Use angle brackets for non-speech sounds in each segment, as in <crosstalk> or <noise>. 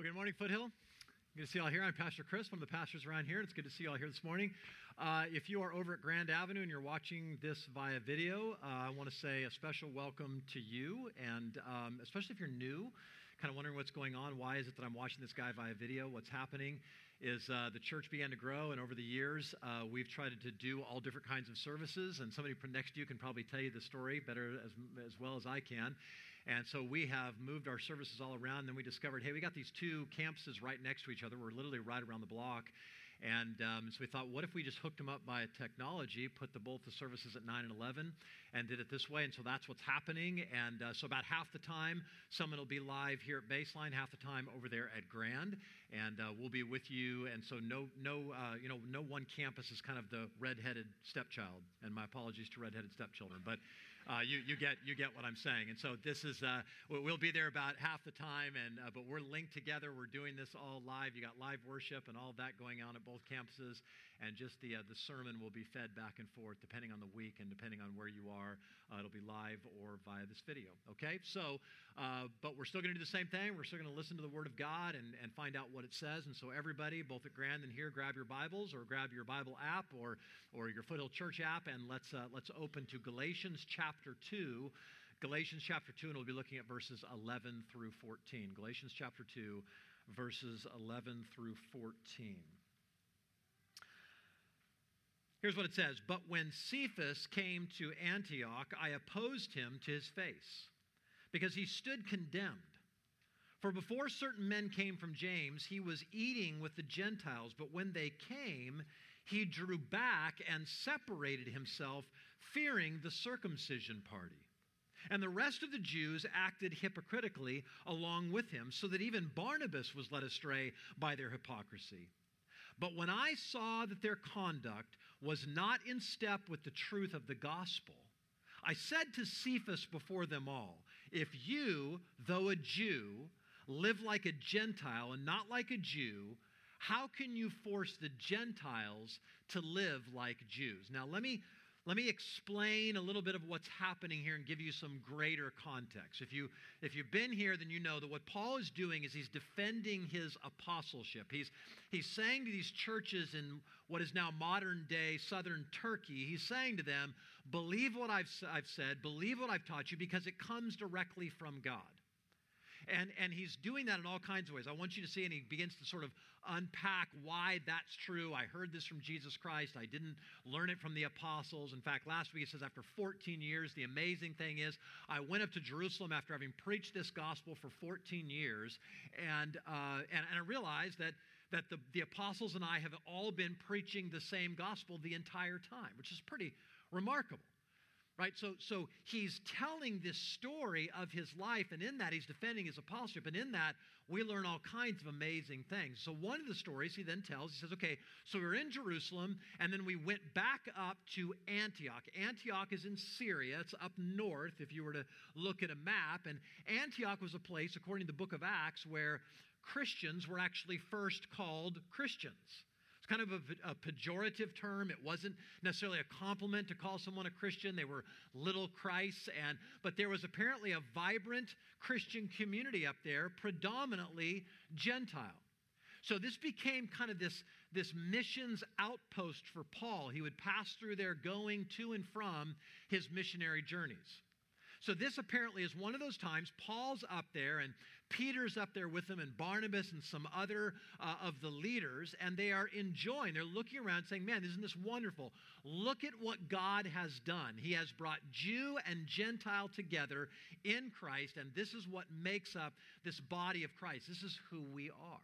Well, good morning, Foothill. Good to see you all here. I'm Pastor Chris, one of the pastors around here. It's good to see you all here this morning. Uh, if you are over at Grand Avenue and you're watching this via video, uh, I want to say a special welcome to you, and um, especially if you're new, kind of wondering what's going on. Why is it that I'm watching this guy via video? What's happening is uh, the church began to grow, and over the years, uh, we've tried to do all different kinds of services. And somebody next to you can probably tell you the story better as, as well as I can. And so we have moved our services all around. Then we discovered, hey, we got these two campuses right next to each other. We're literally right around the block. And um, so we thought, what if we just hooked them up by technology, put the, both the services at 9 and 11, and did it this way? And so that's what's happening. And uh, so about half the time, someone will be live here at Baseline, half the time over there at Grand, and uh, we'll be with you. And so no, no, uh, you know, no one campus is kind of the redheaded stepchild. And my apologies to redheaded stepchildren, but uh, you, you get you get what I'm saying. And so this is uh, we'll be there about half the time, and uh, but we're linked together. We're doing this all live. You got live worship and all that going on at both campuses, and just the, uh, the sermon will be fed back and forth depending on the week and depending on where you are. Uh, it'll be live or via this video. Okay, so, uh, but we're still going to do the same thing. We're still going to listen to the Word of God and, and find out what it says. And so, everybody, both at Grand and here, grab your Bibles or grab your Bible app or, or your Foothill Church app, and let's, uh, let's open to Galatians chapter 2. Galatians chapter 2, and we'll be looking at verses 11 through 14. Galatians chapter 2, verses 11 through 14. Here's what it says But when Cephas came to Antioch, I opposed him to his face, because he stood condemned. For before certain men came from James, he was eating with the Gentiles, but when they came, he drew back and separated himself, fearing the circumcision party. And the rest of the Jews acted hypocritically along with him, so that even Barnabas was led astray by their hypocrisy. But when I saw that their conduct was not in step with the truth of the gospel, I said to Cephas before them all, If you, though a Jew, live like a Gentile and not like a Jew, how can you force the Gentiles to live like Jews? Now, let me let me explain a little bit of what's happening here and give you some greater context. If, you, if you've been here, then you know that what Paul is doing is he's defending his apostleship. He's, he's saying to these churches in what is now modern day southern Turkey, he's saying to them, believe what I've, I've said, believe what I've taught you, because it comes directly from God. And, and he's doing that in all kinds of ways. I want you to see, and he begins to sort of unpack why that's true. I heard this from Jesus Christ. I didn't learn it from the apostles. In fact, last week he says, after 14 years, the amazing thing is, I went up to Jerusalem after having preached this gospel for 14 years, and, uh, and, and I realized that that the, the apostles and I have all been preaching the same gospel the entire time, which is pretty remarkable right? So so he's telling this story of his life and in that he's defending his apostleship and in that we learn all kinds of amazing things. So one of the stories he then tells he says okay so we are in jerusalem and then we went back up to antioch. Antioch is in syria. It's up north if you were to look at a map. And antioch was a place according to the book of acts where christians were actually first called christians kind of a, a, pejorative term. It wasn't necessarily a compliment to call someone a Christian. They were little Christs, and but there was apparently a vibrant Christian community up there, predominantly Gentile. So this became kind of this, this missions outpost for Paul. He would pass through there going to and from his missionary journeys. So, this apparently is one of those times Paul's up there and Peter's up there with them, and Barnabas and some other uh, of the leaders, and they are enjoying. They're looking around saying, Man, isn't this wonderful? Look at what God has done. He has brought Jew and Gentile together in Christ, and this is what makes up this body of Christ. This is who we are.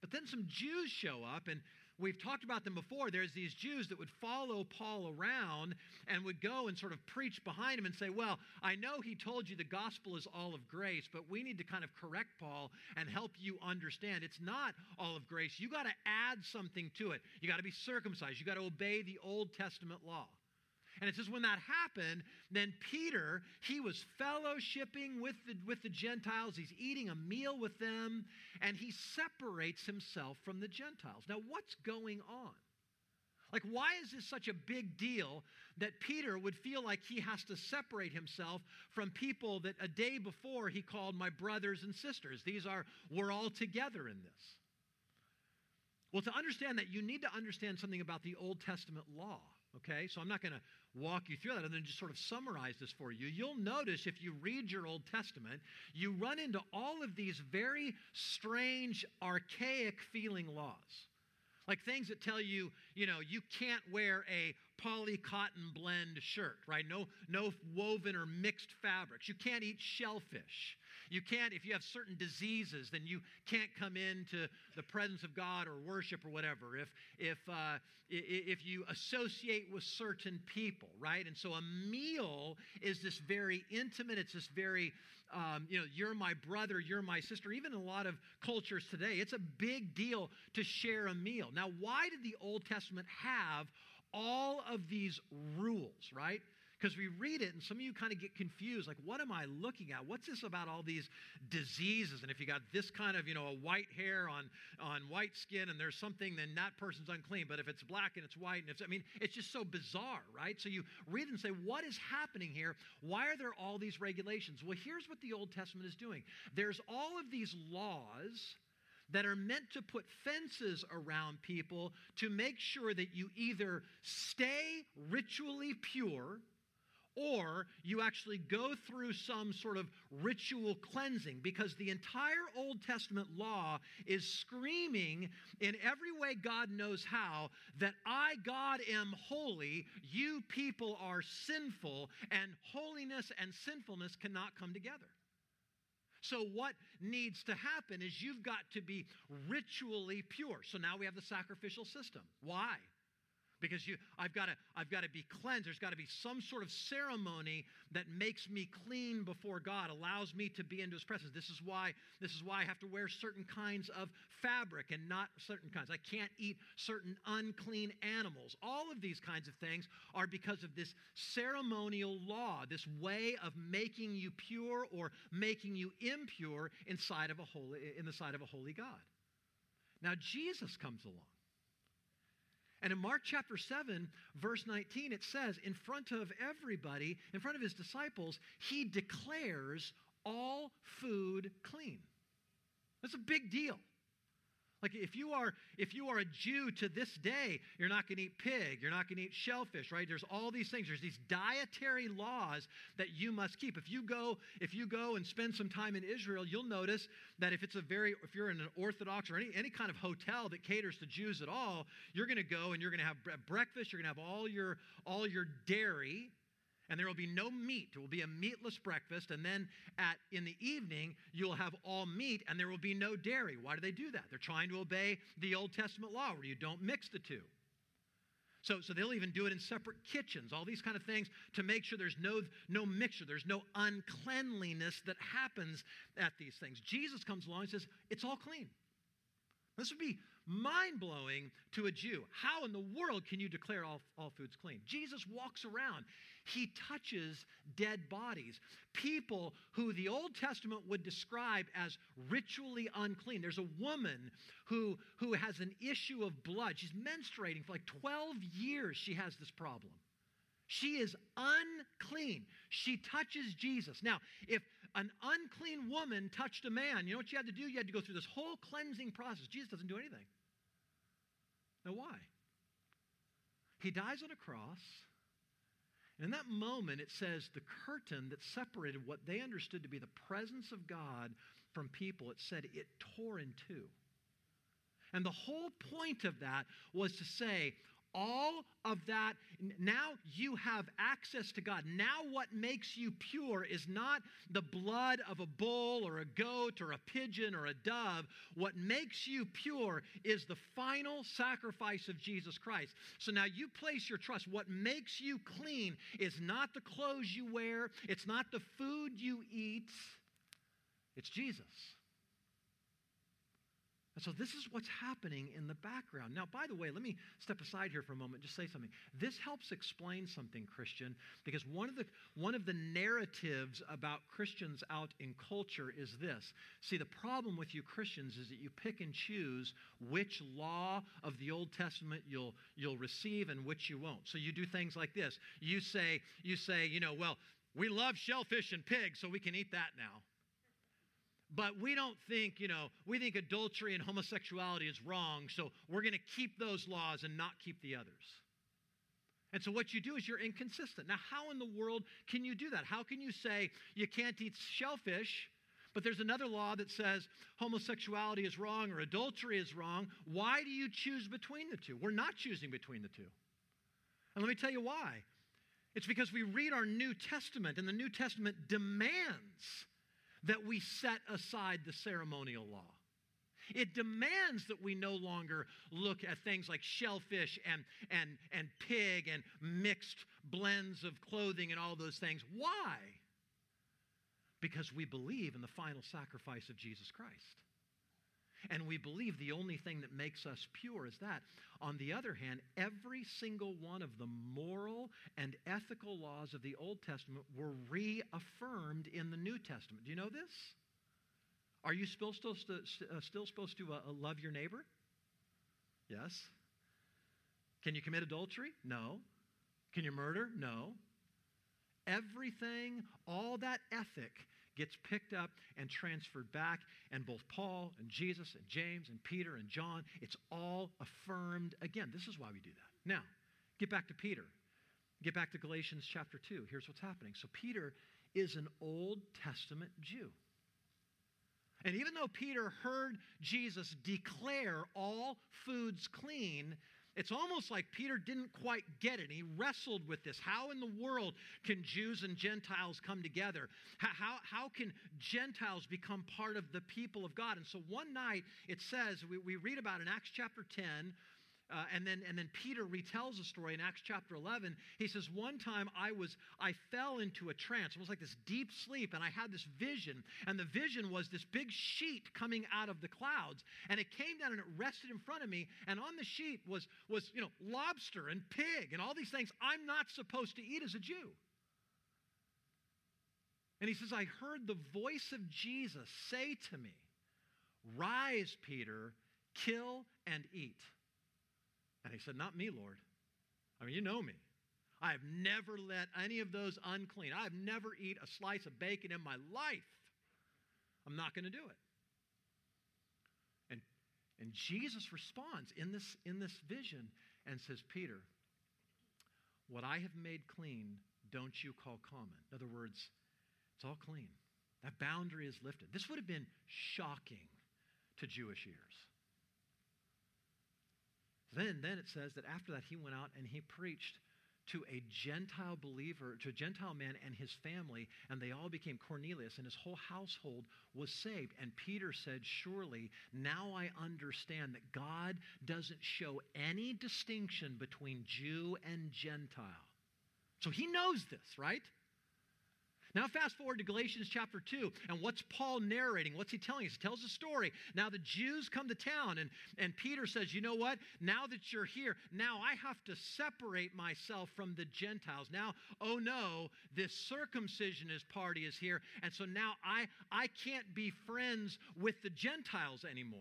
But then some Jews show up, and we've talked about them before. There's these Jews that would follow Paul around and would go and sort of preach behind him and say, Well, I know he told you the gospel is all of grace, but we need to kind of correct Paul and help you understand it's not all of grace. You got to add something to it. You got to be circumcised, you got to obey the Old Testament law. And it says when that happened, then Peter, he was fellowshipping with the, with the Gentiles. He's eating a meal with them, and he separates himself from the Gentiles. Now, what's going on? Like, why is this such a big deal that Peter would feel like he has to separate himself from people that a day before he called my brothers and sisters? These are, we're all together in this. Well, to understand that, you need to understand something about the Old Testament law, okay? So I'm not going to walk you through that and then just sort of summarize this for you. You'll notice if you read your Old Testament, you run into all of these very strange, archaic feeling laws. Like things that tell you, you know, you can't wear a poly cotton blend shirt, right? No, no woven or mixed fabrics. You can't eat shellfish. You can't, if you have certain diseases, then you can't come into the presence of God or worship or whatever. If, if, uh, if you associate with certain people, right? And so a meal is this very intimate, it's this very, um, you know, you're my brother, you're my sister. Even in a lot of cultures today, it's a big deal to share a meal. Now, why did the Old Testament have all of these rules, right? Because we read it and some of you kind of get confused like, what am I looking at? What's this about all these diseases? And if you got this kind of, you know, a white hair on, on white skin and there's something, then that person's unclean. But if it's black and it's white, and it's, I mean, it's just so bizarre, right? So you read and say, what is happening here? Why are there all these regulations? Well, here's what the Old Testament is doing there's all of these laws that are meant to put fences around people to make sure that you either stay ritually pure or you actually go through some sort of ritual cleansing because the entire Old Testament law is screaming in every way God knows how that I, God, am holy, you people are sinful, and holiness and sinfulness cannot come together. So, what needs to happen is you've got to be ritually pure. So now we have the sacrificial system. Why? Because you I've got to I've got to be cleansed. There's got to be some sort of ceremony that makes me clean before God, allows me to be into his presence. This is why this is why I have to wear certain kinds of fabric and not certain kinds. I can't eat certain unclean animals. All of these kinds of things are because of this ceremonial law, this way of making you pure or making you impure inside of a holy in the sight of a holy God. Now Jesus comes along and in Mark chapter 7, verse 19, it says, in front of everybody, in front of his disciples, he declares all food clean. That's a big deal. Like if you are if you are a Jew to this day, you're not going to eat pig, you're not going to eat shellfish, right? There's all these things. There's these dietary laws that you must keep. If you go if you go and spend some time in Israel, you'll notice that if it's a very if you're in an Orthodox or any any kind of hotel that caters to Jews at all, you're going to go and you're going to have breakfast. You're going to have all your all your dairy and there will be no meat. It will be a meatless breakfast. And then at in the evening, you'll have all meat and there will be no dairy. Why do they do that? They're trying to obey the Old Testament law where you don't mix the two. So, so they'll even do it in separate kitchens, all these kind of things to make sure there's no, no mixture, there's no uncleanliness that happens at these things. Jesus comes along and says, It's all clean. This would be mind blowing to a Jew. How in the world can you declare all, all foods clean? Jesus walks around, he touches dead bodies, people who the Old Testament would describe as ritually unclean. There's a woman who, who has an issue of blood. She's menstruating for like 12 years, she has this problem. She is unclean. She touches Jesus. Now, if an unclean woman touched a man, you know what you had to do? You had to go through this whole cleansing process. Jesus doesn't do anything. Now, why? He dies on a cross. And in that moment, it says the curtain that separated what they understood to be the presence of God from people, it said it tore in two. And the whole point of that was to say, all of that, now you have access to God. Now, what makes you pure is not the blood of a bull or a goat or a pigeon or a dove. What makes you pure is the final sacrifice of Jesus Christ. So now you place your trust. What makes you clean is not the clothes you wear, it's not the food you eat, it's Jesus. And so this is what's happening in the background. Now, by the way, let me step aside here for a moment, just say something. This helps explain something, Christian, because one of the one of the narratives about Christians out in culture is this. See, the problem with you Christians is that you pick and choose which law of the Old Testament you'll you'll receive and which you won't. So you do things like this. You say, you say, you know, well, we love shellfish and pigs, so we can eat that now. But we don't think, you know, we think adultery and homosexuality is wrong, so we're going to keep those laws and not keep the others. And so what you do is you're inconsistent. Now, how in the world can you do that? How can you say you can't eat shellfish, but there's another law that says homosexuality is wrong or adultery is wrong? Why do you choose between the two? We're not choosing between the two. And let me tell you why. It's because we read our New Testament, and the New Testament demands that we set aside the ceremonial law. It demands that we no longer look at things like shellfish and, and, and pig and mixed blends of clothing and all those things. Why? Because we believe in the final sacrifice of Jesus Christ. And we believe the only thing that makes us pure is that. On the other hand, every single one of the moral and ethical laws of the Old Testament were reaffirmed in the New Testament. Do you know this? Are you still, still, uh, still supposed to uh, love your neighbor? Yes. Can you commit adultery? No. Can you murder? No. Everything, all that ethic gets picked up and transferred back. And both Paul and Jesus and James and Peter and John, it's all affirmed again. This is why we do that. Now, get back to Peter. Get back to Galatians chapter 2. Here's what's happening. So, Peter is an Old Testament Jew. And even though Peter heard Jesus declare all foods clean, it's almost like Peter didn't quite get it. He wrestled with this. How in the world can Jews and Gentiles come together? How, how, how can Gentiles become part of the people of God? And so one night it says, we, we read about in Acts chapter 10, uh, and then and then Peter retells the story in Acts chapter 11. He says, "One time I was I fell into a trance. It was like this deep sleep, and I had this vision. And the vision was this big sheet coming out of the clouds, and it came down and it rested in front of me. And on the sheet was was you know lobster and pig and all these things I'm not supposed to eat as a Jew." And he says, "I heard the voice of Jesus say to me." Rise, Peter, kill and eat. And he said, Not me, Lord. I mean, you know me. I have never let any of those unclean. I have never eat a slice of bacon in my life. I'm not going to do it. And, and Jesus responds in this, in this vision and says, Peter, what I have made clean, don't you call common. In other words, it's all clean. That boundary is lifted. This would have been shocking to Jewish ears. Then, then it says that after that, he went out and he preached to a Gentile believer, to a Gentile man and his family, and they all became Cornelius, and his whole household was saved. And Peter said, Surely now I understand that God doesn't show any distinction between Jew and Gentile. So he knows this, right? Now, fast forward to Galatians chapter 2, and what's Paul narrating? What's he telling us? He tells a story. Now, the Jews come to town, and, and Peter says, You know what? Now that you're here, now I have to separate myself from the Gentiles. Now, oh no, this circumcisionist party is here, and so now I, I can't be friends with the Gentiles anymore.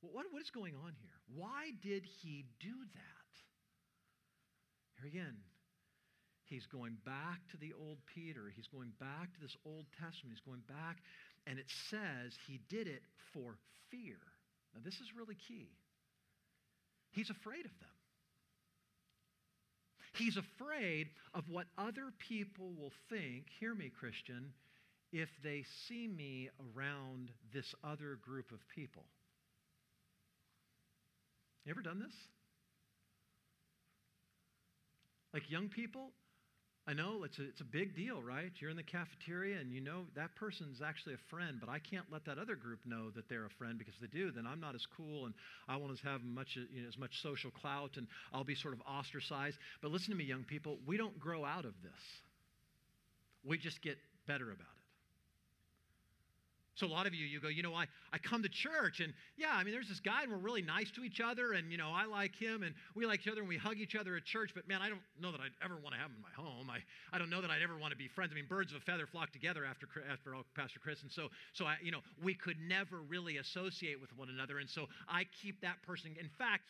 Well, what, what is going on here? Why did he do that? Here again, He's going back to the old Peter. He's going back to this Old Testament. He's going back, and it says he did it for fear. Now, this is really key. He's afraid of them. He's afraid of what other people will think, hear me, Christian, if they see me around this other group of people. You ever done this? Like young people, I know it's a, it's a big deal, right? You're in the cafeteria and you know that person's actually a friend, but I can't let that other group know that they're a friend because if they do, then I'm not as cool and I won't have much, you know, as much social clout and I'll be sort of ostracized. But listen to me, young people, we don't grow out of this. We just get better about it. So a lot of you, you go, you know, I, I come to church and yeah, I mean, there's this guy and we're really nice to each other and, you know, I like him and we like each other and we hug each other at church, but man, I don't know that I'd ever want to have him in my home. I, I don't know that I'd ever want to be friends. I mean, birds of a feather flock together after, after all, Pastor Chris. And so, so I, you know, we could never really associate with one another. And so I keep that person. In fact,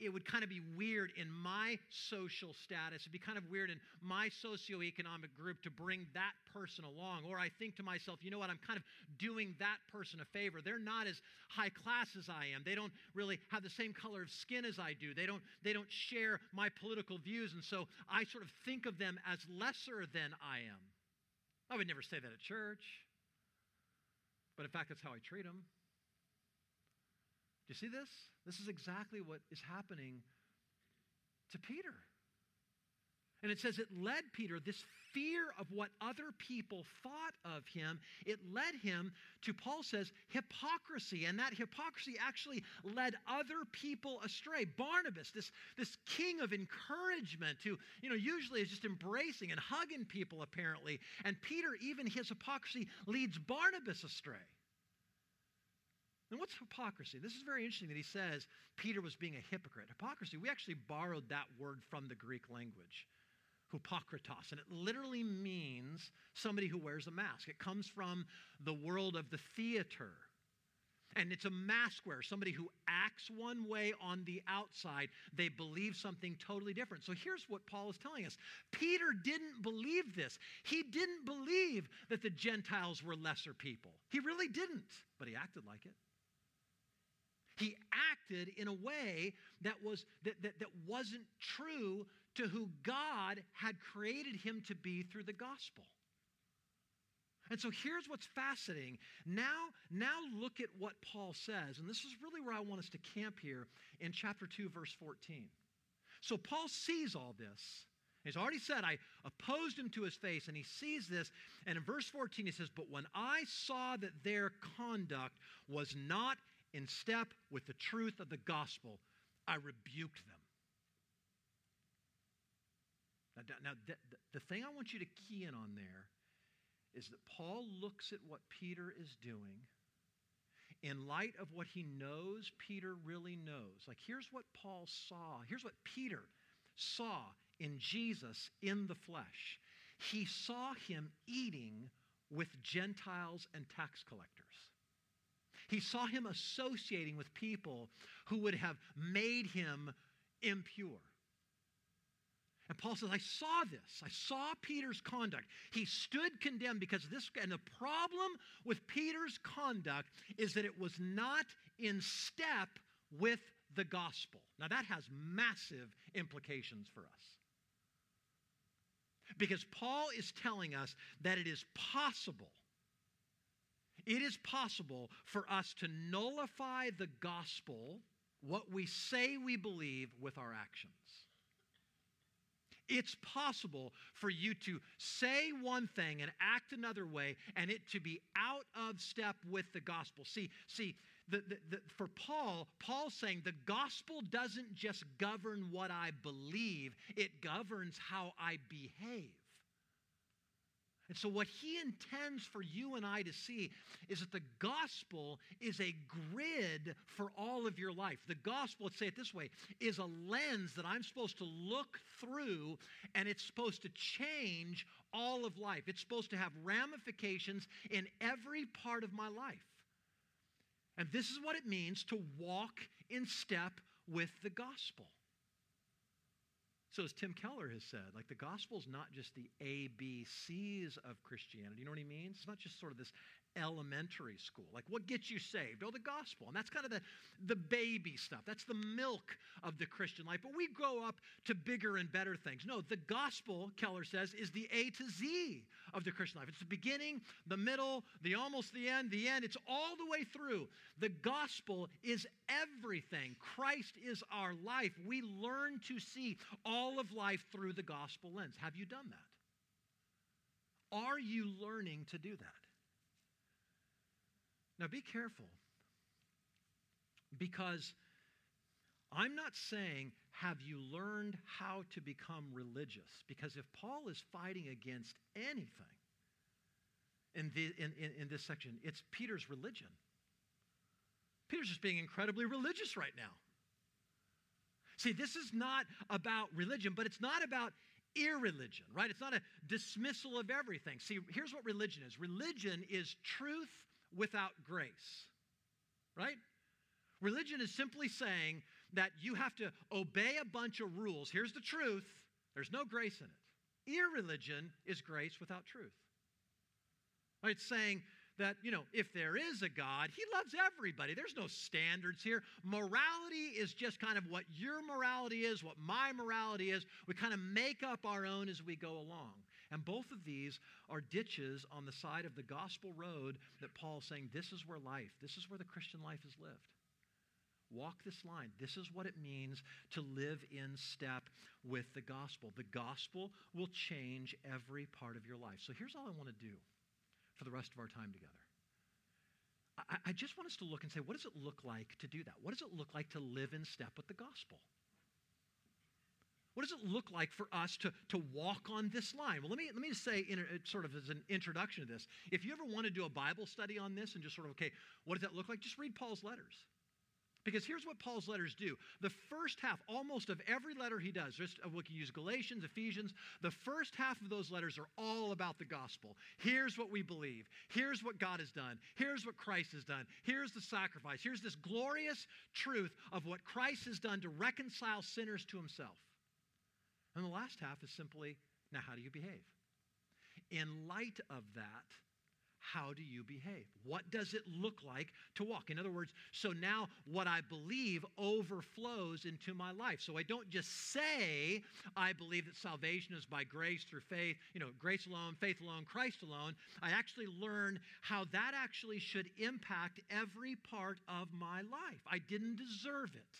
it would kind of be weird in my social status. It'd be kind of weird in my socioeconomic group to bring that person along. Or I think to myself, you know what, I'm kind of doing that person a favor. They're not as high class as I am. They don't really have the same color of skin as I do. They don't, they don't share my political views. And so I sort of think of them as lesser than I am. I would never say that at church. But in fact, that's how I treat them. Do you see this? This is exactly what is happening to Peter. And it says it led Peter, this fear of what other people thought of him, it led him to, Paul says, hypocrisy. And that hypocrisy actually led other people astray. Barnabas, this, this king of encouragement, who, you know, usually is just embracing and hugging people, apparently. And Peter, even his hypocrisy, leads Barnabas astray. And what's hypocrisy? This is very interesting that he says Peter was being a hypocrite. Hypocrisy, we actually borrowed that word from the Greek language, hypokritos, and it literally means somebody who wears a mask. It comes from the world of the theater. And it's a mask wearer, somebody who acts one way on the outside. They believe something totally different. So here's what Paul is telling us Peter didn't believe this. He didn't believe that the Gentiles were lesser people. He really didn't, but he acted like it. He acted in a way that, was, that, that, that wasn't true to who God had created him to be through the gospel. And so here's what's fascinating. Now, now look at what Paul says, and this is really where I want us to camp here in chapter 2, verse 14. So Paul sees all this. He's already said, I opposed him to his face, and he sees this. And in verse 14, he says, But when I saw that their conduct was not in step with the truth of the gospel, I rebuked them. Now, now the, the thing I want you to key in on there is that Paul looks at what Peter is doing in light of what he knows Peter really knows. Like, here's what Paul saw. Here's what Peter saw in Jesus in the flesh. He saw him eating with Gentiles and tax collectors. He saw him associating with people who would have made him impure. And Paul says, I saw this. I saw Peter's conduct. He stood condemned because this, and the problem with Peter's conduct is that it was not in step with the gospel. Now, that has massive implications for us. Because Paul is telling us that it is possible it is possible for us to nullify the gospel, what we say we believe, with our actions. It's possible for you to say one thing and act another way and it to be out of step with the gospel. See, see, the, the, the, for Paul, Paul's saying the gospel doesn't just govern what I believe, it governs how I behave. And so, what he intends for you and I to see is that the gospel is a grid for all of your life. The gospel, let's say it this way, is a lens that I'm supposed to look through, and it's supposed to change all of life. It's supposed to have ramifications in every part of my life. And this is what it means to walk in step with the gospel. So, as Tim Keller has said, like the gospel is not just the A, B, C's of Christianity. You know what he means? It's not just sort of this elementary school. Like, what gets you saved? Oh, the gospel. And that's kind of the, the baby stuff. That's the milk of the Christian life. But we grow up to bigger and better things. No, the gospel, Keller says, is the A to Z of the Christian life. It's the beginning, the middle, the almost the end, the end. It's all the way through. The gospel is everything. Christ is our life. We learn to see all of life through the gospel lens. Have you done that? Are you learning to do that? Now be careful because I'm not saying, have you learned how to become religious? Because if Paul is fighting against anything, in, the, in, in, in this section. It's Peter's religion. Peter's just being incredibly religious right now. See, this is not about religion, but it's not about irreligion, right? It's not a dismissal of everything. See, here's what religion is religion is truth without grace, right? Religion is simply saying that you have to obey a bunch of rules. Here's the truth there's no grace in it. Irreligion is grace without truth. It's saying that, you know, if there is a God, he loves everybody. There's no standards here. Morality is just kind of what your morality is, what my morality is. We kind of make up our own as we go along. And both of these are ditches on the side of the gospel road that Paul's saying this is where life, this is where the Christian life is lived. Walk this line. This is what it means to live in step with the gospel. The gospel will change every part of your life. So here's all I want to do for the rest of our time together. I, I, just want us to look and say, what does it look like to do that? What does it look like to live in step with the gospel? What does it look like for us to, to walk on this line? Well, let me, let me just say, in a, sort of as an introduction to this, if you ever want to do a Bible study on this and just sort of, okay, what does that look like? Just read Paul's letters. Because here's what Paul's letters do. The first half, almost of every letter he does, just uh, we can use Galatians, Ephesians, the first half of those letters are all about the gospel. Here's what we believe. Here's what God has done. Here's what Christ has done. Here's the sacrifice. Here's this glorious truth of what Christ has done to reconcile sinners to himself. And the last half is simply, now how do you behave? In light of that, how do you behave? What does it look like to walk? In other words, so now what I believe overflows into my life. So I don't just say I believe that salvation is by grace through faith, you know, grace alone, faith alone, Christ alone. I actually learn how that actually should impact every part of my life. I didn't deserve it.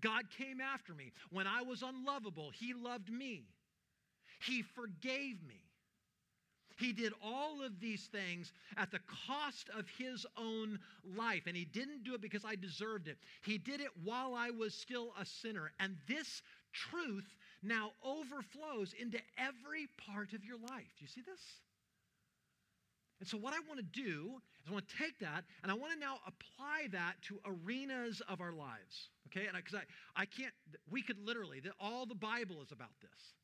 God came after me. When I was unlovable, He loved me. He forgave me. He did all of these things at the cost of his own life. And he didn't do it because I deserved it. He did it while I was still a sinner. And this truth now overflows into every part of your life. Do you see this? And so, what I want to do is I want to take that and I want to now apply that to arenas of our lives. Okay? And because I, I can't, we could literally, all the Bible is about this.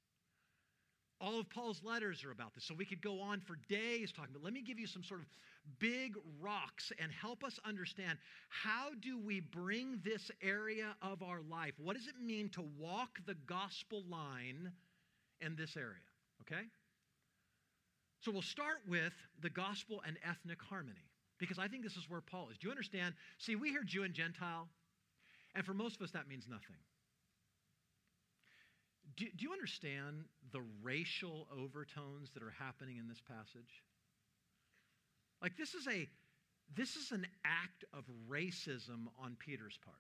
All of Paul's letters are about this. So we could go on for days talking, but let me give you some sort of big rocks and help us understand how do we bring this area of our life? What does it mean to walk the gospel line in this area? Okay? So we'll start with the gospel and ethnic harmony because I think this is where Paul is. Do you understand? See, we hear Jew and Gentile, and for most of us, that means nothing. Do, do you understand the racial overtones that are happening in this passage? Like this is a this is an act of racism on Peter's part.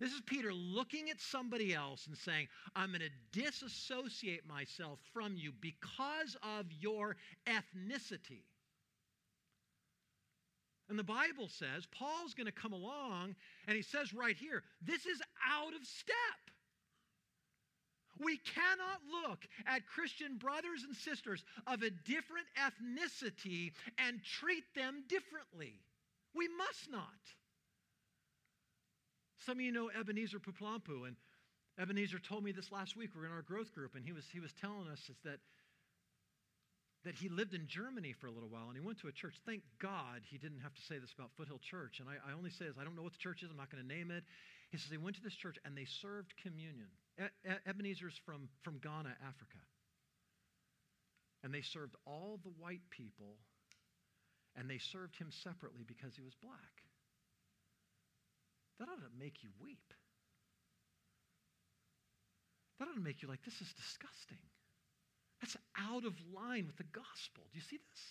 This is Peter looking at somebody else and saying, I'm going to disassociate myself from you because of your ethnicity. And the Bible says, Paul's going to come along and he says right here, this is out of step. We cannot look at Christian brothers and sisters of a different ethnicity and treat them differently. We must not. Some of you know Ebenezer Puplampu, and Ebenezer told me this last week. We are in our growth group, and he was, he was telling us is that, that he lived in Germany for a little while, and he went to a church. Thank God he didn't have to say this about Foothill Church. And I, I only say this, I don't know what the church is, I'm not going to name it. He says he went to this church, and they served communion. Ebenezer's from, from Ghana, Africa. And they served all the white people, and they served him separately because he was black. That ought to make you weep. That ought to make you like, this is disgusting. That's out of line with the gospel. Do you see this?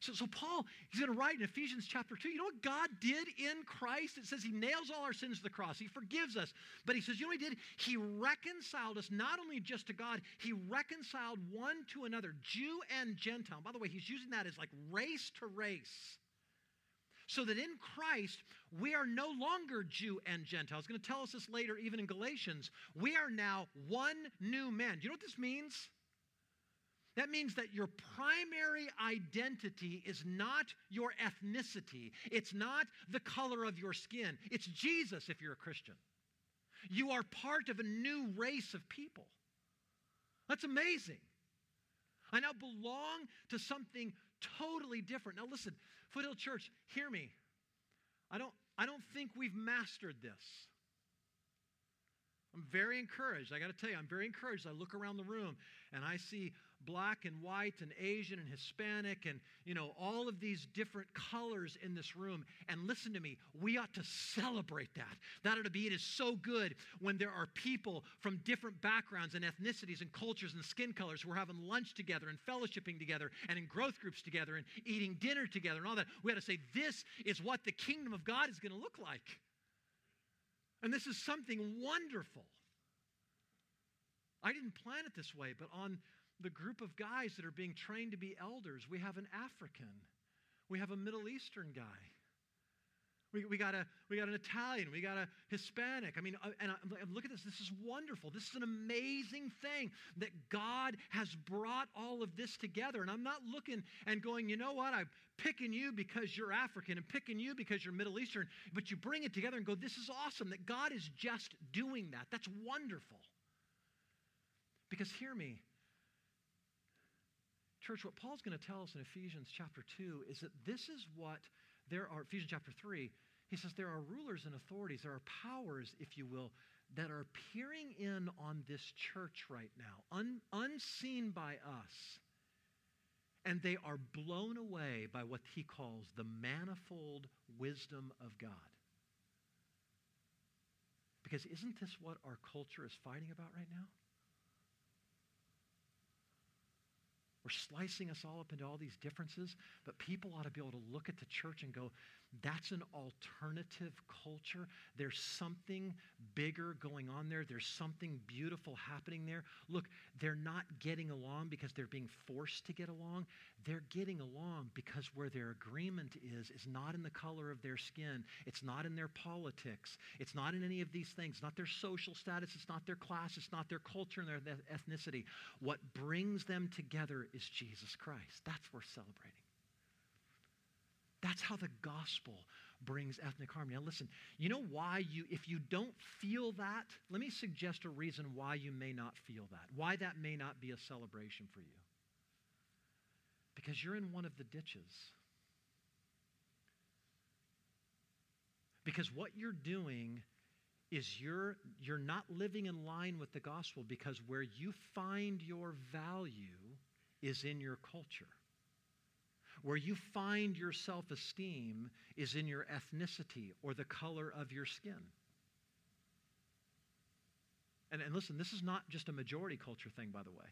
So, so Paul, he's going to write in Ephesians chapter 2, you know what God did in Christ? It says he nails all our sins to the cross. He forgives us. But he says, you know what he did? He reconciled us not only just to God, he reconciled one to another, Jew and Gentile. By the way, he's using that as like race to race. So that in Christ, we are no longer Jew and Gentile. He's going to tell us this later, even in Galatians. We are now one new man. Do you know what this means? That means that your primary identity is not your ethnicity. It's not the color of your skin. It's Jesus if you're a Christian. You are part of a new race of people. That's amazing. I now belong to something totally different. Now, listen, Foothill Church, hear me. I don't, I don't think we've mastered this. I'm very encouraged. I got to tell you, I'm very encouraged. I look around the room and I see black and white and Asian and Hispanic and, you know, all of these different colors in this room. And listen to me, we ought to celebrate that. That ought to be, it is so good when there are people from different backgrounds and ethnicities and cultures and skin colors who are having lunch together and fellowshipping together and in growth groups together and eating dinner together and all that. We ought to say, this is what the kingdom of God is going to look like. And this is something wonderful. I didn't plan it this way, but on the group of guys that are being trained to be elders, we have an African, we have a Middle Eastern guy. We, we, got a, we got an Italian. We got a Hispanic. I mean, uh, and I, look at this. This is wonderful. This is an amazing thing that God has brought all of this together. And I'm not looking and going, you know what? I'm picking you because you're African and picking you because you're Middle Eastern. But you bring it together and go, this is awesome that God is just doing that. That's wonderful. Because hear me, church, what Paul's going to tell us in Ephesians chapter 2 is that this is what there are, Ephesians chapter 3, he says there are rulers and authorities, there are powers, if you will, that are peering in on this church right now, un, unseen by us. And they are blown away by what he calls the manifold wisdom of God. Because isn't this what our culture is fighting about right now? We're slicing us all up into all these differences, but people ought to be able to look at the church and go, that's an alternative culture. There's something bigger going on there. There's something beautiful happening there. Look, they're not getting along because they're being forced to get along. They're getting along because where their agreement is, is not in the color of their skin. It's not in their politics. It's not in any of these things. Not their social status. It's not their class. It's not their culture and their ethnicity. What brings them together is Jesus Christ. That's worth celebrating. That's how the gospel brings ethnic harmony. Now, listen, you know why you, if you don't feel that, let me suggest a reason why you may not feel that, why that may not be a celebration for you. Because you're in one of the ditches. Because what you're doing is you're, you're not living in line with the gospel because where you find your value is in your culture. Where you find your self esteem is in your ethnicity or the color of your skin. And, and listen, this is not just a majority culture thing, by the way.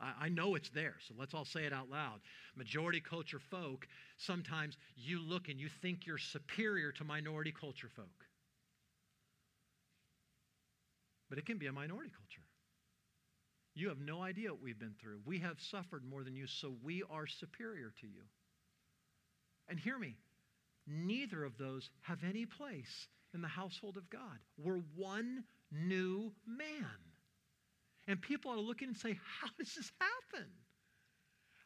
I, I know it's there, so let's all say it out loud. Majority culture folk, sometimes you look and you think you're superior to minority culture folk. But it can be a minority culture. You have no idea what we've been through. We have suffered more than you, so we are superior to you. And hear me, neither of those have any place in the household of God. We're one new man. And people ought to look in and say, How does this happen?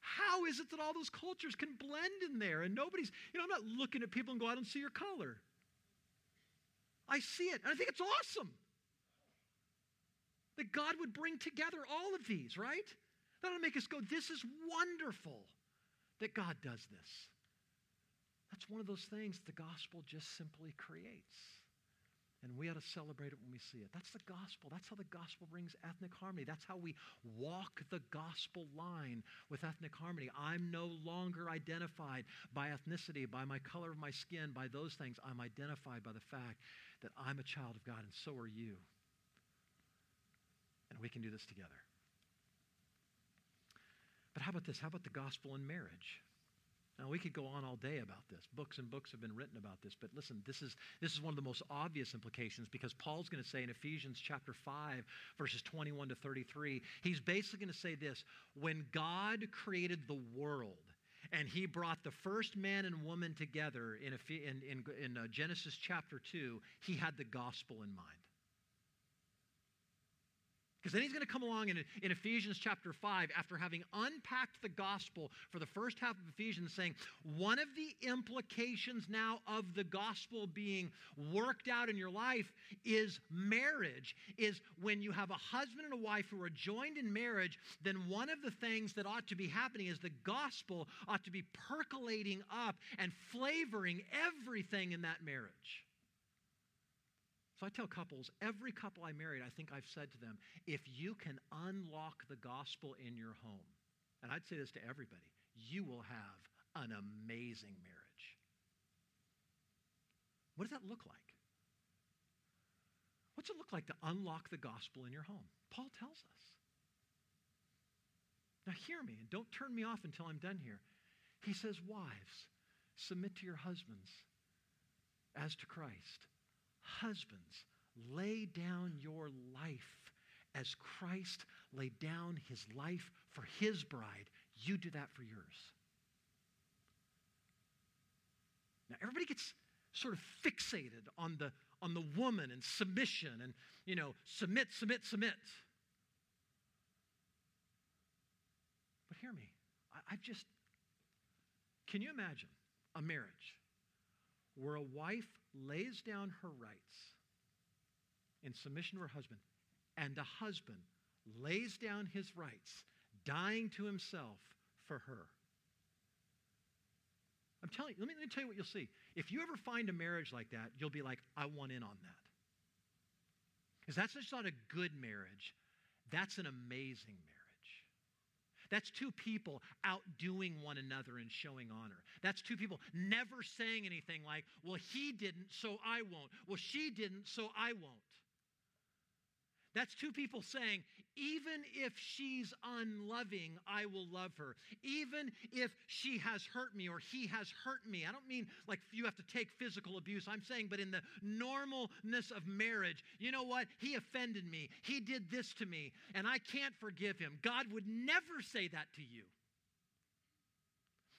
How is it that all those cultures can blend in there? And nobody's, you know, I'm not looking at people and go, I don't see your color. I see it, and I think it's awesome. That God would bring together all of these, right? That'll make us go, this is wonderful that God does this. That's one of those things the gospel just simply creates. And we ought to celebrate it when we see it. That's the gospel. That's how the gospel brings ethnic harmony. That's how we walk the gospel line with ethnic harmony. I'm no longer identified by ethnicity, by my color of my skin, by those things. I'm identified by the fact that I'm a child of God, and so are you. And we can do this together. But how about this? How about the gospel in marriage? Now we could go on all day about this. Books and books have been written about this, but listen, this is this is one of the most obvious implications because Paul's going to say in Ephesians chapter 5 verses 21 to 33, he's basically going to say this, when God created the world and he brought the first man and woman together in, in, in, in uh, Genesis chapter 2, he had the gospel in mind. Because then he's going to come along in, in Ephesians chapter 5 after having unpacked the gospel for the first half of Ephesians, saying one of the implications now of the gospel being worked out in your life is marriage. Is when you have a husband and a wife who are joined in marriage, then one of the things that ought to be happening is the gospel ought to be percolating up and flavoring everything in that marriage. So I tell couples, every couple I married, I think I've said to them, if you can unlock the gospel in your home, and I'd say this to everybody, you will have an amazing marriage. What does that look like? What's it look like to unlock the gospel in your home? Paul tells us. Now, hear me and don't turn me off until I'm done here. He says, Wives, submit to your husbands as to Christ. Husbands, lay down your life as Christ laid down his life for his bride. You do that for yours. Now, everybody gets sort of fixated on the, on the woman and submission and, you know, submit, submit, submit. But hear me. I, I've just, can you imagine a marriage where a wife lays down her rights in submission to her husband, and the husband lays down his rights, dying to himself for her. I'm telling you, let me, let me tell you what you'll see. If you ever find a marriage like that, you'll be like, I want in on that. Because that's just not a good marriage, that's an amazing marriage. That's two people outdoing one another and showing honor. That's two people never saying anything like, well, he didn't, so I won't. Well, she didn't, so I won't. That's two people saying, even if she's unloving, I will love her. Even if she has hurt me or he has hurt me. I don't mean like you have to take physical abuse. I'm saying, but in the normalness of marriage, you know what? He offended me. He did this to me, and I can't forgive him. God would never say that to you.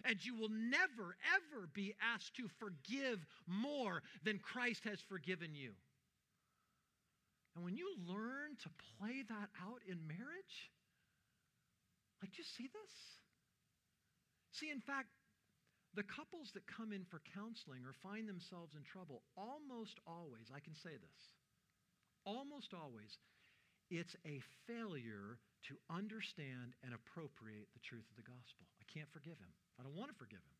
And you will never, ever be asked to forgive more than Christ has forgiven you. And when you learn to play that out in marriage, like, do you see this? See, in fact, the couples that come in for counseling or find themselves in trouble, almost always, I can say this, almost always, it's a failure to understand and appropriate the truth of the gospel. I can't forgive him. I don't want to forgive him.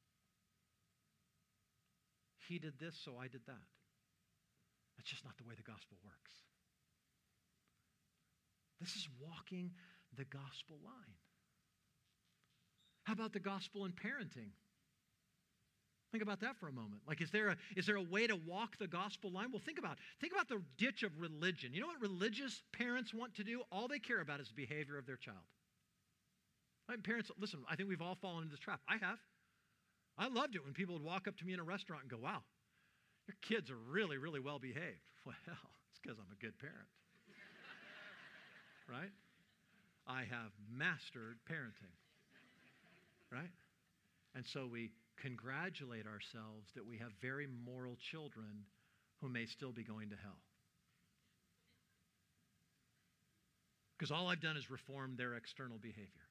He did this, so I did that. That's just not the way the gospel works. This is walking the gospel line. How about the gospel in parenting? Think about that for a moment. Like, is there a, is there a way to walk the gospel line? Well, think about think about the ditch of religion. You know what religious parents want to do? All they care about is the behavior of their child. Right? Parents, listen, I think we've all fallen into this trap. I have. I loved it when people would walk up to me in a restaurant and go, wow, your kids are really, really well behaved. <laughs> Well, it's because I'm a good parent right? I have mastered parenting, right? And so we congratulate ourselves that we have very moral children who may still be going to hell. Because all I've done is reform their external behavior.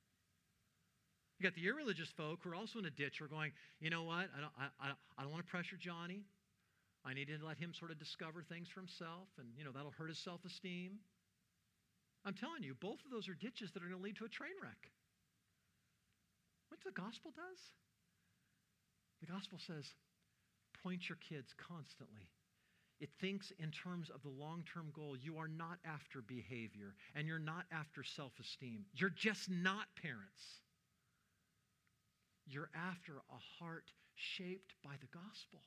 You got the irreligious folk who are also in a ditch who are going, you know what? I don't, I, I, I don't want to pressure Johnny. I need to let him sort of discover things for himself, and, you know, that'll hurt his self esteem. I'm telling you, both of those are ditches that are going to lead to a train wreck. What the gospel does? The gospel says, point your kids constantly. It thinks in terms of the long term goal. You are not after behavior and you're not after self esteem. You're just not parents. You're after a heart shaped by the gospel.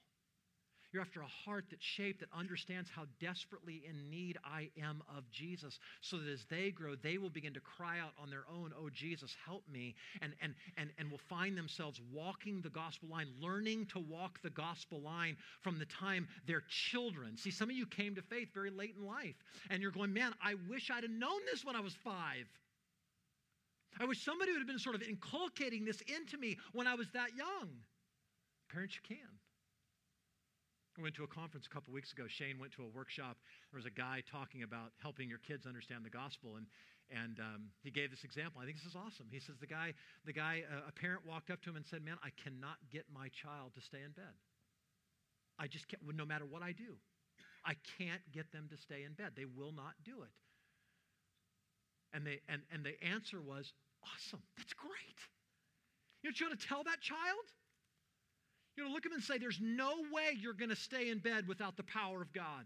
You're after a heart that's shaped, that understands how desperately in need I am of Jesus, so that as they grow, they will begin to cry out on their own, Oh, Jesus, help me, and, and, and, and will find themselves walking the gospel line, learning to walk the gospel line from the time they're children. See, some of you came to faith very late in life, and you're going, Man, I wish I'd have known this when I was five. I wish somebody would have been sort of inculcating this into me when I was that young. Parents, you can. I went to a conference a couple weeks ago. Shane went to a workshop. There was a guy talking about helping your kids understand the gospel. And, And um, he gave this example. I think this is awesome. He says the guy, the guy, uh, a parent walked up to him and said, "Man, I cannot get my child to stay in bed. I just can't. No matter what I do, I can't get them to stay in bed. They will not do it." And they and and the answer was, "Awesome. That's great." You know you want to tell that child? You know, look at him and say, There's no way you're going to stay in bed without the power of God.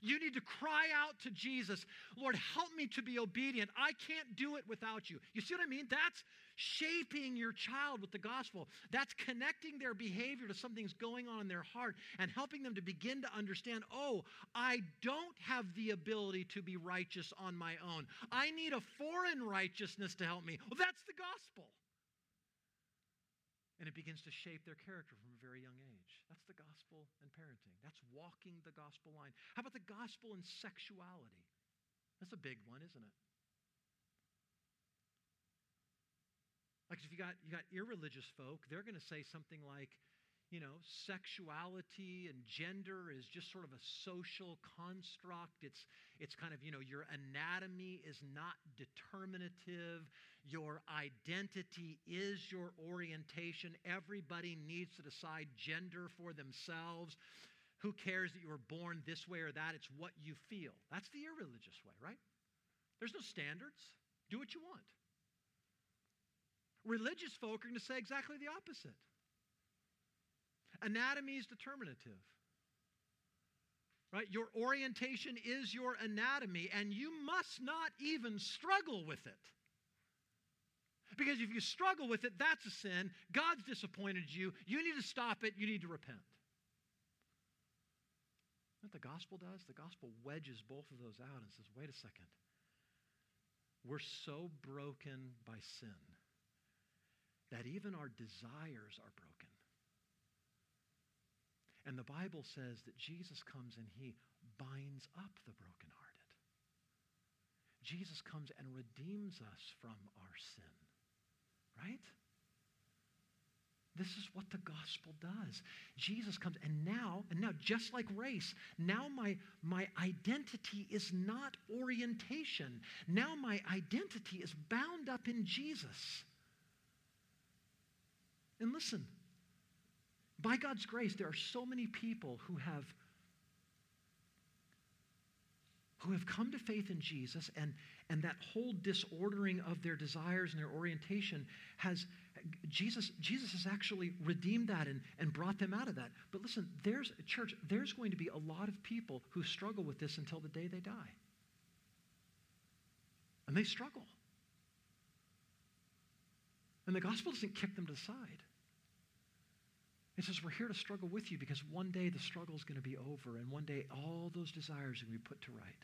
You need to cry out to Jesus, Lord, help me to be obedient. I can't do it without you. You see what I mean? That's shaping your child with the gospel. That's connecting their behavior to something's going on in their heart and helping them to begin to understand oh, I don't have the ability to be righteous on my own. I need a foreign righteousness to help me. Well, that's the gospel. And it begins to shape their character from a very young age. That's the gospel and parenting. That's walking the gospel line. How about the gospel and sexuality? That's a big one, isn't it? Like if you got you got irreligious folk, they're going to say something like, you know, sexuality and gender is just sort of a social construct. It's, it's kind of, you know, your anatomy is not determinative. Your identity is your orientation. Everybody needs to decide gender for themselves. Who cares that you were born this way or that? It's what you feel. That's the irreligious way, right? There's no standards. Do what you want. Religious folk are going to say exactly the opposite. Anatomy is determinative. Right? Your orientation is your anatomy, and you must not even struggle with it. Because if you struggle with it, that's a sin. God's disappointed you. You need to stop it. You need to repent. What the gospel does? The gospel wedges both of those out and says, wait a second. We're so broken by sin that even our desires are broken. And the Bible says that Jesus comes and he binds up the brokenhearted. Jesus comes and redeems us from our sin. Right? This is what the gospel does. Jesus comes, and now, and now, just like race, now my, my identity is not orientation. Now my identity is bound up in Jesus. And listen, by God's grace, there are so many people who have who have come to faith in Jesus and, and that whole disordering of their desires and their orientation has Jesus, Jesus has actually redeemed that and, and brought them out of that. But listen, there's church, there's going to be a lot of people who struggle with this until the day they die. And they struggle. And the gospel doesn't kick them to the side. It says, We're here to struggle with you because one day the struggle is going to be over, and one day all those desires are going to be put to right.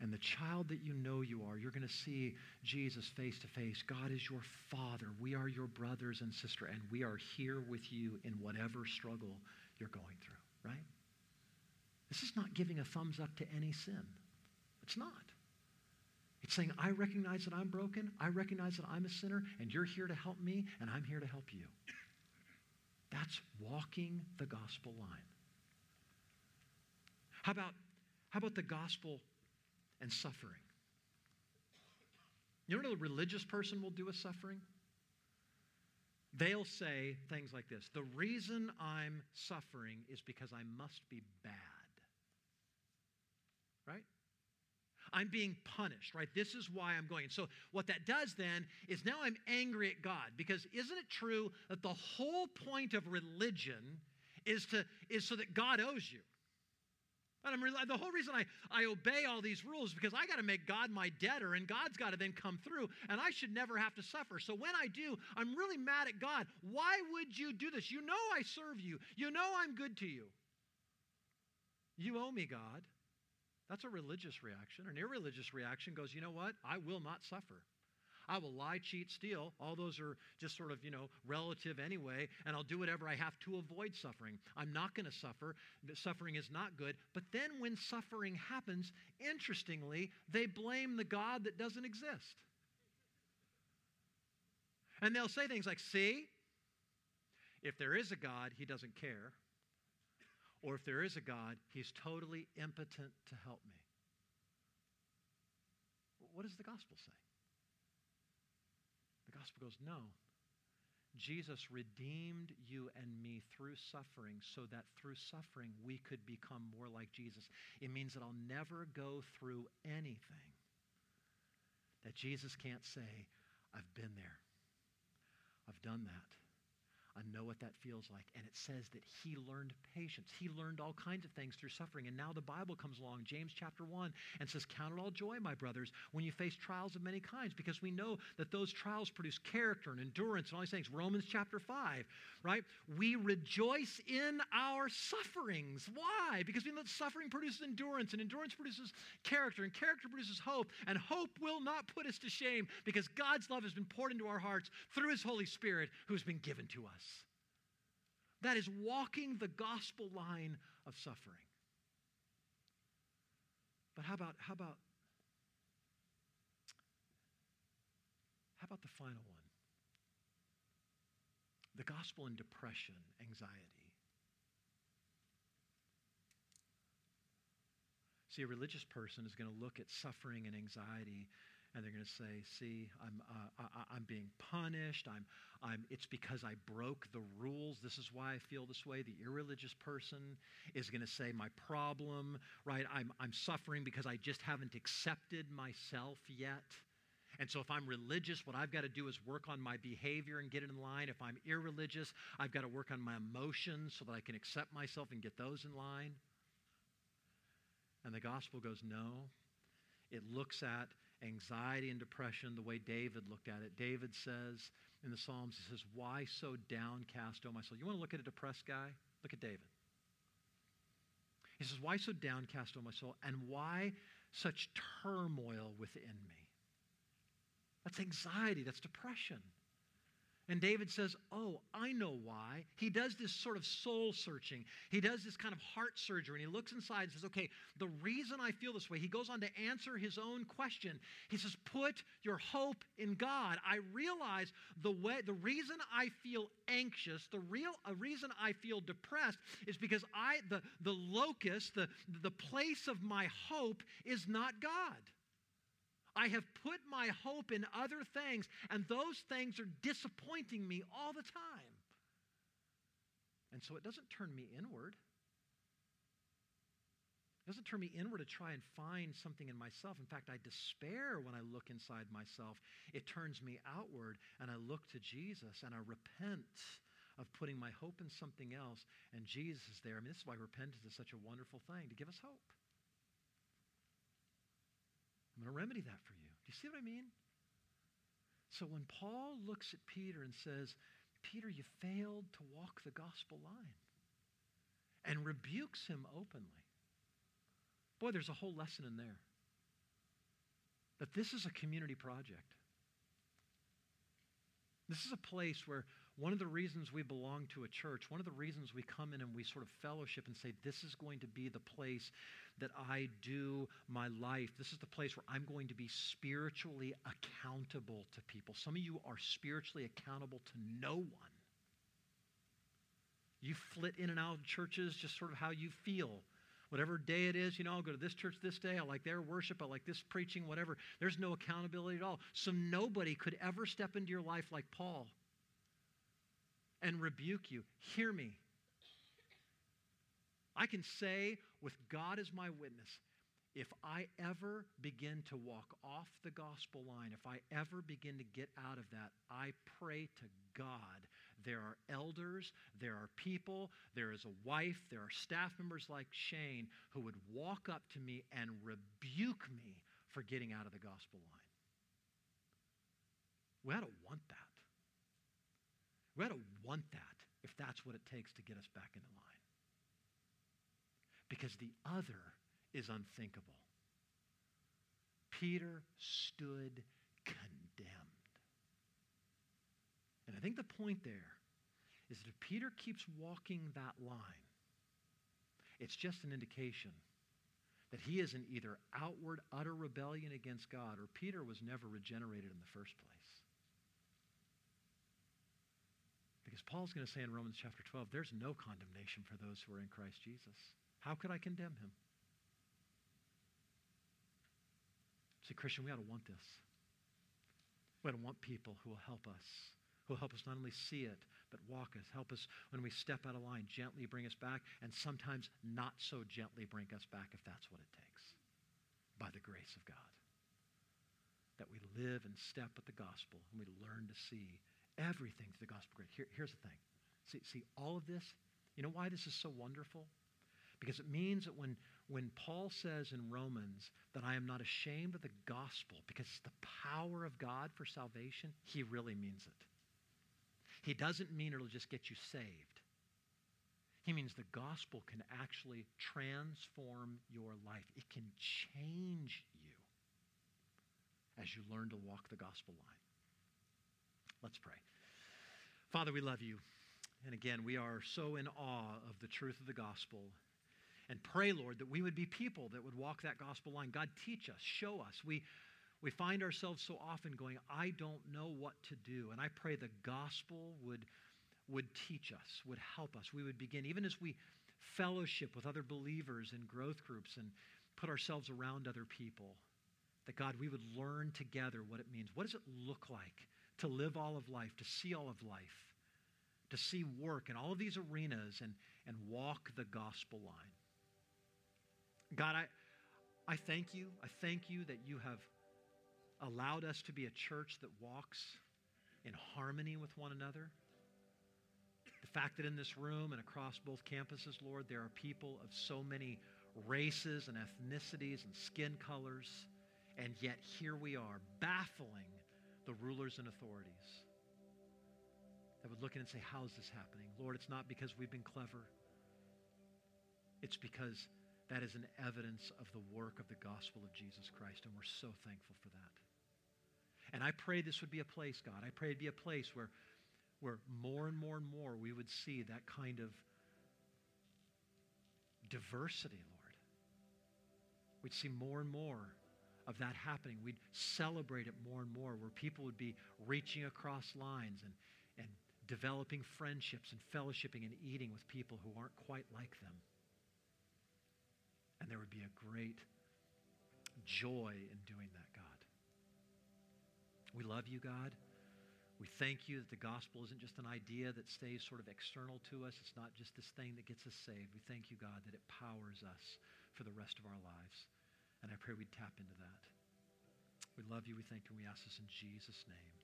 And the child that you know you are, you're going to see Jesus face to face. God is your father. We are your brothers and sister, and we are here with you in whatever struggle you're going through, right? This is not giving a thumbs up to any sin. It's not. It's saying, I recognize that I'm broken, I recognize that I'm a sinner, and you're here to help me, and I'm here to help you. That's walking the gospel line. How about, how about the gospel and suffering? You know what a religious person will do with suffering? They'll say things like this The reason I'm suffering is because I must be bad. Right? I'm being punished, right? This is why I'm going. So, what that does then is now I'm angry at God because isn't it true that the whole point of religion is, to, is so that God owes you? And I'm, the whole reason I, I obey all these rules because I got to make God my debtor, and God's got to then come through, and I should never have to suffer. So when I do, I'm really mad at God. Why would you do this? You know I serve you, you know I'm good to you. You owe me, God. That's a religious reaction. An irreligious reaction goes, you know what? I will not suffer. I will lie, cheat, steal. All those are just sort of, you know, relative anyway, and I'll do whatever I have to avoid suffering. I'm not going to suffer. Suffering is not good. But then when suffering happens, interestingly, they blame the God that doesn't exist. And they'll say things like, see, if there is a God, he doesn't care. Or if there is a God, he's totally impotent to help me. What does the gospel say? The gospel goes, no. Jesus redeemed you and me through suffering so that through suffering we could become more like Jesus. It means that I'll never go through anything that Jesus can't say, I've been there. I've done that. I know what that feels like. And it says that he learned patience. He learned all kinds of things through suffering. And now the Bible comes along, James chapter 1, and says, Count it all joy, my brothers, when you face trials of many kinds, because we know that those trials produce character and endurance and all these things. Romans chapter 5, right? We rejoice in our sufferings. Why? Because we know that suffering produces endurance, and endurance produces character, and character produces hope. And hope will not put us to shame because God's love has been poured into our hearts through his Holy Spirit who has been given to us. That is walking the gospel line of suffering. But how about, how about, how about the final one? The gospel in depression, anxiety. See, a religious person is going to look at suffering and anxiety and they're going to say, "See, I'm uh, I, am being punished. I'm I'm. It's because I broke the rules. This is why I feel this way." The irreligious person is going to say, "My problem, right? I'm I'm suffering because I just haven't accepted myself yet." And so, if I'm religious, what I've got to do is work on my behavior and get it in line. If I'm irreligious, I've got to work on my emotions so that I can accept myself and get those in line. And the gospel goes, no. It looks at anxiety and depression the way David looked at it. David says in the Psalms, he says, Why so downcast, O my soul? You want to look at a depressed guy? Look at David. He says, Why so downcast, O my soul? And why such turmoil within me? That's anxiety, that's depression. And David says, Oh, I know why. He does this sort of soul searching. He does this kind of heart surgery. And he looks inside and says, Okay, the reason I feel this way, he goes on to answer his own question. He says, Put your hope in God. I realize the way the reason I feel anxious, the real a reason I feel depressed is because I the, the locus, the, the place of my hope is not God. I have put my hope in other things, and those things are disappointing me all the time. And so it doesn't turn me inward. It doesn't turn me inward to try and find something in myself. In fact, I despair when I look inside myself. It turns me outward, and I look to Jesus, and I repent of putting my hope in something else, and Jesus is there. I mean, this is why repentance is such a wonderful thing to give us hope. I'm going to remedy that for you. Do you see what I mean? So when Paul looks at Peter and says, Peter, you failed to walk the gospel line, and rebukes him openly, boy, there's a whole lesson in there. That this is a community project. This is a place where one of the reasons we belong to a church, one of the reasons we come in and we sort of fellowship and say, this is going to be the place that I do my life. This is the place where I'm going to be spiritually accountable to people. Some of you are spiritually accountable to no one. You flit in and out of churches just sort of how you feel. Whatever day it is, you know, I'll go to this church this day. I like their worship. I like this preaching, whatever. There's no accountability at all. So nobody could ever step into your life like Paul and rebuke you. Hear me. I can say with God as my witness, if I ever begin to walk off the gospel line, if I ever begin to get out of that, I pray to God. There are elders, there are people, there is a wife, there are staff members like Shane who would walk up to me and rebuke me for getting out of the gospel line. We ought to want that. We ought to want that if that's what it takes to get us back into line. Because the other is unthinkable. Peter stood condemned. And I think the point there is that if Peter keeps walking that line, it's just an indication that he is in either outward, utter rebellion against God, or Peter was never regenerated in the first place. Because Paul's going to say in Romans chapter 12, there's no condemnation for those who are in Christ Jesus. How could I condemn him? See, Christian, we ought to want this. We ought to want people who will help us, who will help us not only see it, but walk us, help us when we step out of line, gently bring us back, and sometimes not so gently bring us back if that's what it takes, by the grace of God. That we live and step with the gospel, and we learn to see everything through the gospel. Here, here's the thing. See, see, all of this, you know why this is so wonderful? Because it means that when, when Paul says in Romans that I am not ashamed of the gospel because it's the power of God for salvation, he really means it. He doesn't mean it'll just get you saved. He means the gospel can actually transform your life. It can change you as you learn to walk the gospel line. Let's pray. Father, we love you. And again, we are so in awe of the truth of the gospel. And pray, Lord, that we would be people that would walk that gospel line. God, teach us, show us. We, we find ourselves so often going, I don't know what to do. And I pray the gospel would, would teach us, would help us. We would begin, even as we fellowship with other believers in growth groups and put ourselves around other people, that God, we would learn together what it means. What does it look like to live all of life, to see all of life? to see work in all of these arenas and, and walk the gospel line. God, I, I thank you. I thank you that you have allowed us to be a church that walks in harmony with one another. The fact that in this room and across both campuses, Lord, there are people of so many races and ethnicities and skin colors, and yet here we are baffling the rulers and authorities that would look in and say, How is this happening? Lord, it's not because we've been clever. It's because that is an evidence of the work of the gospel of Jesus Christ, and we're so thankful for that. And I pray this would be a place, God. I pray it'd be a place where, where more and more and more we would see that kind of diversity, Lord. We'd see more and more of that happening. We'd celebrate it more and more, where people would be reaching across lines and, and developing friendships and fellowshipping and eating with people who aren't quite like them. And there would be a great joy in doing that, God. We love you, God. We thank you that the gospel isn't just an idea that stays sort of external to us. It's not just this thing that gets us saved. We thank you, God, that it powers us for the rest of our lives. And I pray we'd tap into that. We love you. We thank you. We ask this in Jesus' name.